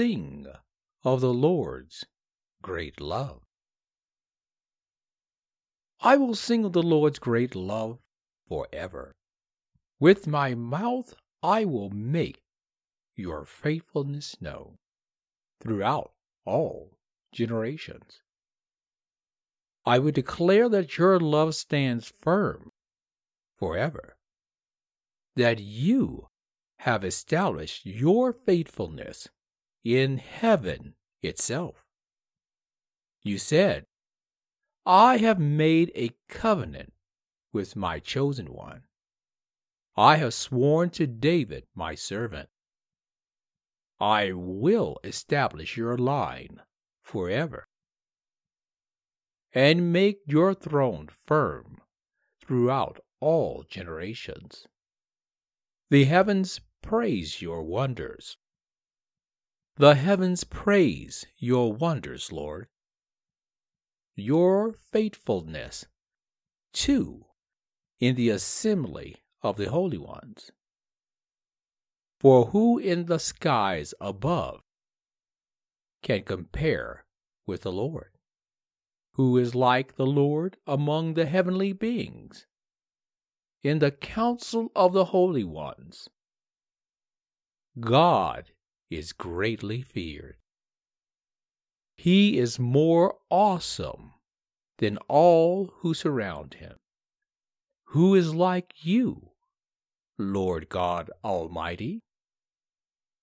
Sing of the Lord's great love. I will sing of the Lord's great love forever. With my mouth I will make your faithfulness known throughout all generations. I will declare that your love stands firm forever, that you have established your faithfulness in heaven itself. You said, I have made a covenant with my chosen one. I have sworn to David, my servant. I will establish your line forever and make your throne firm throughout all generations. The heavens praise your wonders. The heavens praise your wonders, Lord. Your faithfulness, too, in the assembly of the holy ones. For who in the skies above can compare with the Lord? Who is like the Lord among the heavenly beings? In the council of the holy ones, God is greatly feared. He is more awesome than all who surround him. Who is like you, Lord God Almighty?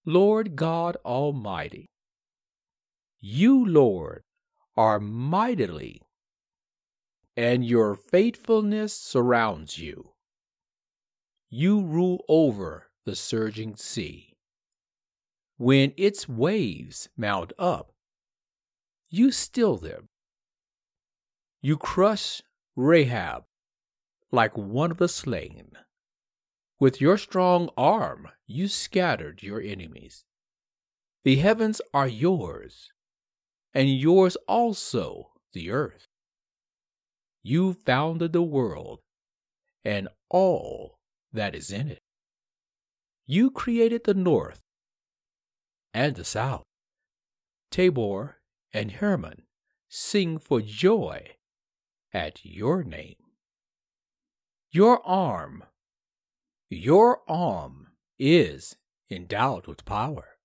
Lord God Almighty, you, Lord, are mightily, and your faithfulness surrounds you. You rule over the surging sea. When its waves mount up, you still them. You crush Rahab like one of the slain. With your strong arm, you scattered your enemies. The heavens are yours, and yours also the earth. You founded the world and all that is in it. You created the north and the south. Tabor and Hermon sing for joy at your name. Your arm, your arm is endowed with power.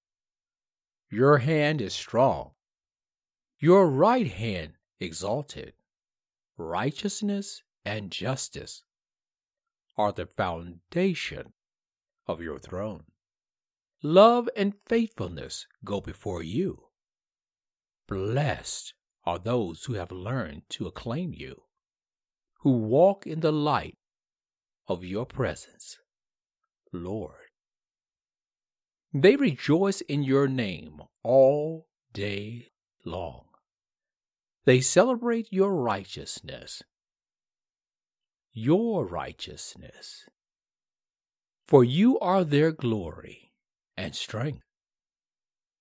Your hand is strong, your right hand exalted. Righteousness and justice are the foundation of your throne. Love and faithfulness go before you. Blessed are those who have learned to acclaim you, who walk in the light of your presence, Lord. They rejoice in your name all day long. They celebrate your righteousness, your righteousness. For you are their glory and strength,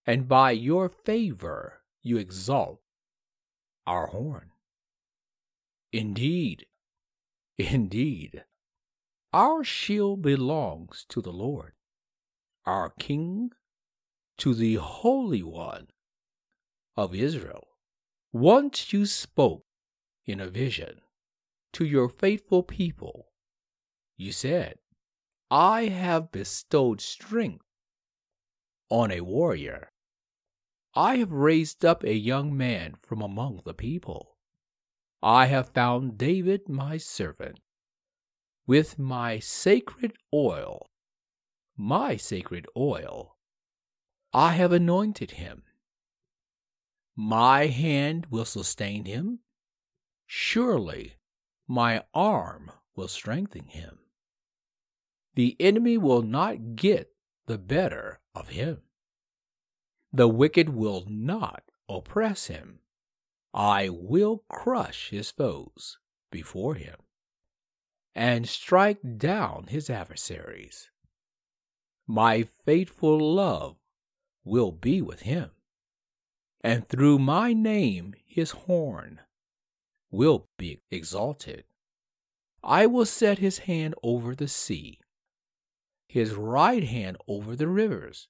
and by your favor you exalt our horn. Indeed, indeed, our shield belongs to the Lord, our King to the Holy One of Israel. Once you spoke in a vision to your faithful people. You said, I have bestowed strength on a warrior. I have raised up a young man from among the people. I have found David my servant. With my sacred oil, my sacred oil, I have anointed him. My hand will sustain him. Surely my arm will strengthen him. the enemy will not get the better of him. The wicked will not oppress him. I will crush his foes before him and strike down his adversaries. My faithful love will be with him, and through my name his horn will be exalted. I will set his hand over the sea, his right hand over the rivers.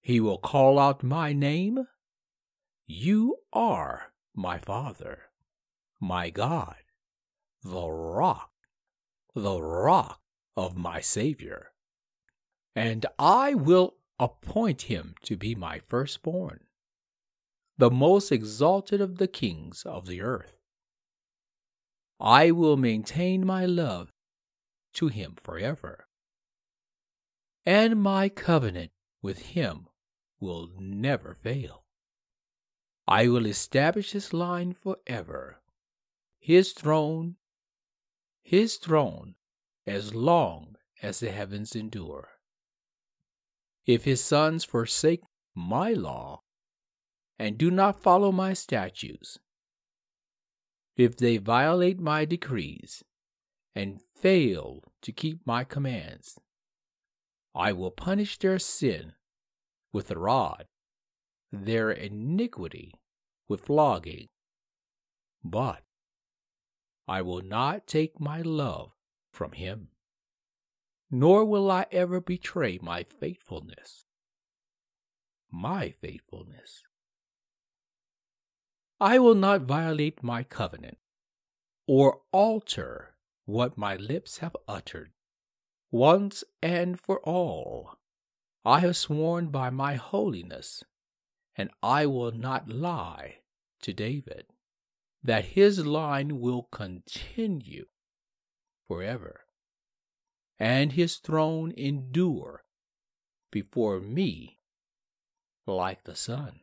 He will call out my name. You are my Father, my God, the rock, the rock of my Savior. And I will appoint him to be my firstborn, the most exalted of the kings of the earth. I will maintain my love to him forever, and my covenant with him will never fail. I will establish his line forever, his throne, his throne as long as the heavens endure. If his sons forsake my law and do not follow my statutes, if they violate my decrees and fail to keep my commands, I will punish their sin with the rod, their iniquity with flogging. But I will not take my love from him, nor will I ever betray my faithfulness. My faithfulness. I will not violate my covenant or alter what my lips have uttered. Once and for all, I have sworn by my holiness, and I will not lie to David, that his line will continue forever, and his throne endure before me like the sun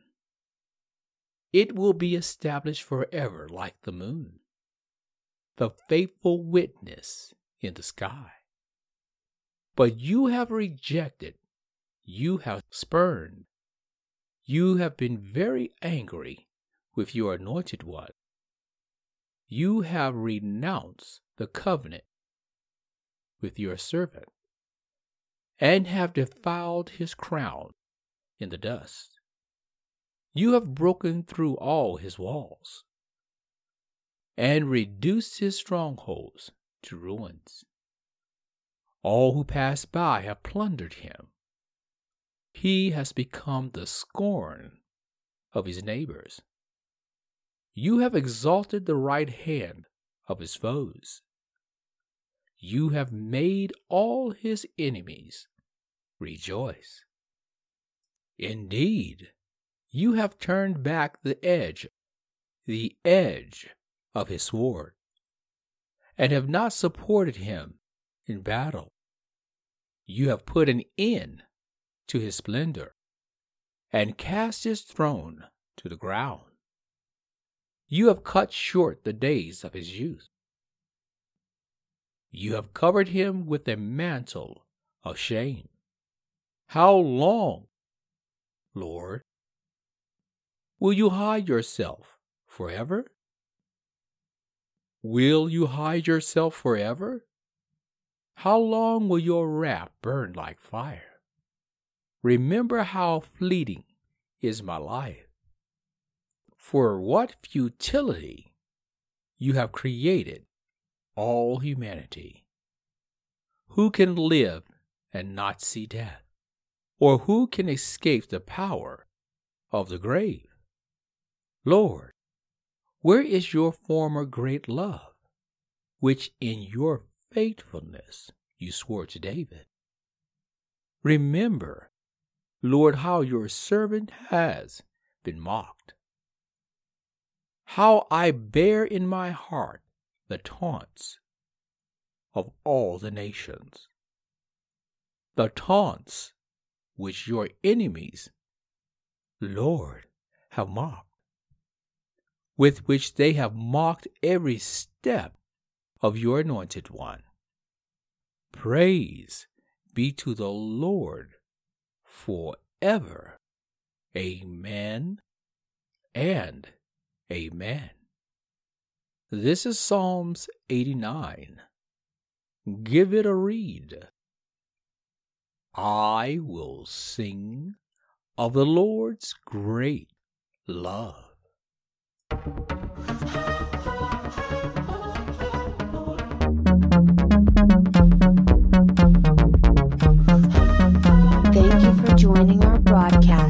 it will be established forever like the moon, the faithful witness in the sky. But you have rejected, you have spurned, you have been very angry with your anointed one. You have renounced the covenant with your servant, and have defiled his crown in the dust. You have broken through all his walls and reduced his strongholds to ruins. All who pass by have plundered him. He has become the scorn of his neighbors. You have exalted the right hand of his foes. You have made all his enemies rejoice. Indeed, you have turned back the edge, the edge of his sword, and have not supported him in battle. You have put an end to his splendor, and cast his throne to the ground. You have cut short the days of his youth. You have covered him with a mantle of shame. How long, Lord, Will you hide yourself forever? Will you hide yourself forever? How long will your wrath burn like fire? Remember how fleeting is my life. For what futility you have created all humanity. Who can live and not see death? Or who can escape the power of the grave? Lord, where is your former great love, which in your faithfulness you swore to David? Remember, Lord, how your servant has been mocked. How I bear in my heart the taunts of all the nations, the taunts which your enemies, Lord, have mocked with which they have mocked every step of your anointed one. Praise be to the Lord forever. Amen and amen. This is Psalms 89. Give it a read. I will sing of the Lord's great love. Joining our broadcast.